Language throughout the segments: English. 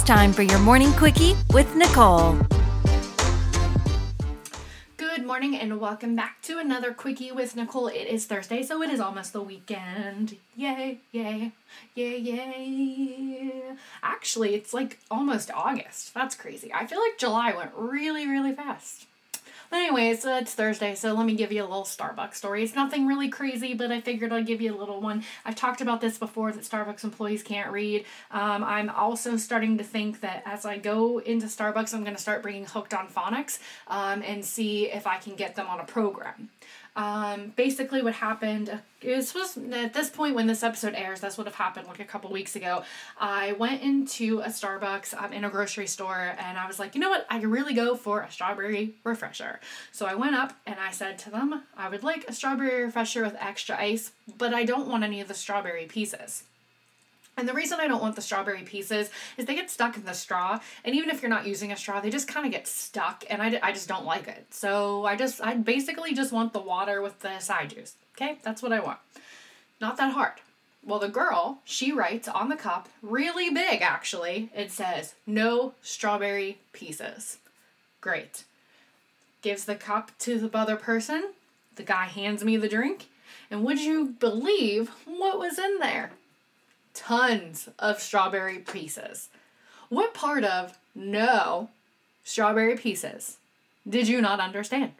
It's time for your morning quickie with Nicole. Good morning and welcome back to another quickie with Nicole. It is Thursday, so it is almost the weekend. Yay, yay, yay, yay. Actually, it's like almost August. That's crazy. I feel like July went really, really fast. But anyways, uh, it's Thursday, so let me give you a little Starbucks story. It's nothing really crazy, but I figured I'd give you a little one. I've talked about this before that Starbucks employees can't read. Um, I'm also starting to think that as I go into Starbucks, I'm going to start bringing Hooked on Phonics um, and see if I can get them on a program. Um, basically, what happened is was at this point when this episode airs, that's what have happened like a couple weeks ago. I went into a Starbucks um, in a grocery store and I was like, you know what, I could really go for a strawberry refresher. So I went up and I said to them, I would like a strawberry refresher with extra ice, but I don't want any of the strawberry pieces. And the reason I don't want the strawberry pieces is they get stuck in the straw. And even if you're not using a straw, they just kind of get stuck. And I, I just don't like it. So I just, I basically just want the water with the side juice. Okay? That's what I want. Not that hard. Well, the girl, she writes on the cup, really big actually, it says, no strawberry pieces. Great. Gives the cup to the other person. The guy hands me the drink. And would you believe what was in there? Tons of strawberry pieces. What part of no strawberry pieces did you not understand?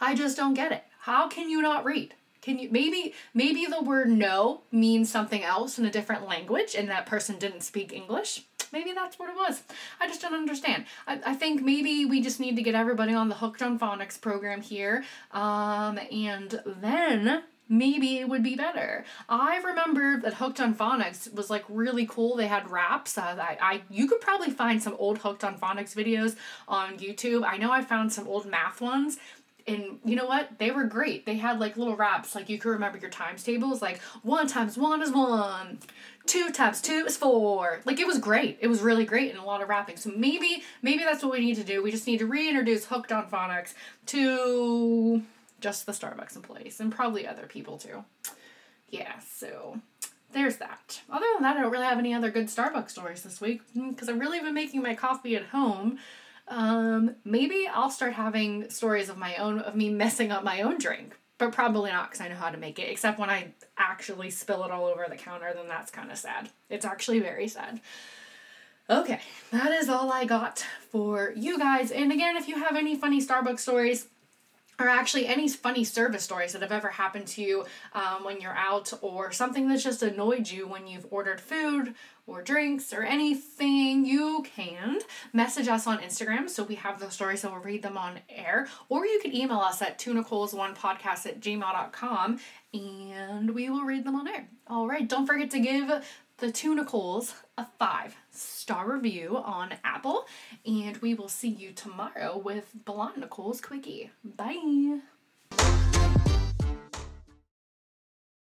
I just don't get it. How can you not read? Can you maybe maybe the word no means something else in a different language and that person didn't speak English? Maybe that's what it was. I just don't understand. I, I think maybe we just need to get everybody on the Hooked on Phonics program here. Um, and then maybe it would be better. I remember that Hooked on Phonics was like really cool. They had raps. Uh, I, I you could probably find some old Hooked on Phonics videos on YouTube. I know I found some old math ones. And you know what? They were great. They had like little raps, like you could remember your times tables, like one times one is one, two times two is four. Like it was great. It was really great and a lot of rapping. So maybe maybe that's what we need to do. We just need to reintroduce Hooked on Phonics to just the Starbucks employees and probably other people too. Yeah, so there's that. Other than that, I don't really have any other good Starbucks stories this week because I've really been making my coffee at home. Um, maybe I'll start having stories of my own of me messing up my own drink, but probably not because I know how to make it. Except when I actually spill it all over the counter, then that's kind of sad. It's actually very sad. Okay, that is all I got for you guys. And again, if you have any funny Starbucks stories, or actually any funny service stories that have ever happened to you um, when you're out or something that's just annoyed you when you've ordered food or drinks or anything you can message us on instagram so we have those stories and we'll read them on air. Or you can email us at tunicoles1 podcast at gmail.com and we will read them on air. All right don't forget to give the two Nicoles a five star review on Apple, and we will see you tomorrow with Blonde Nicole's Quickie. Bye.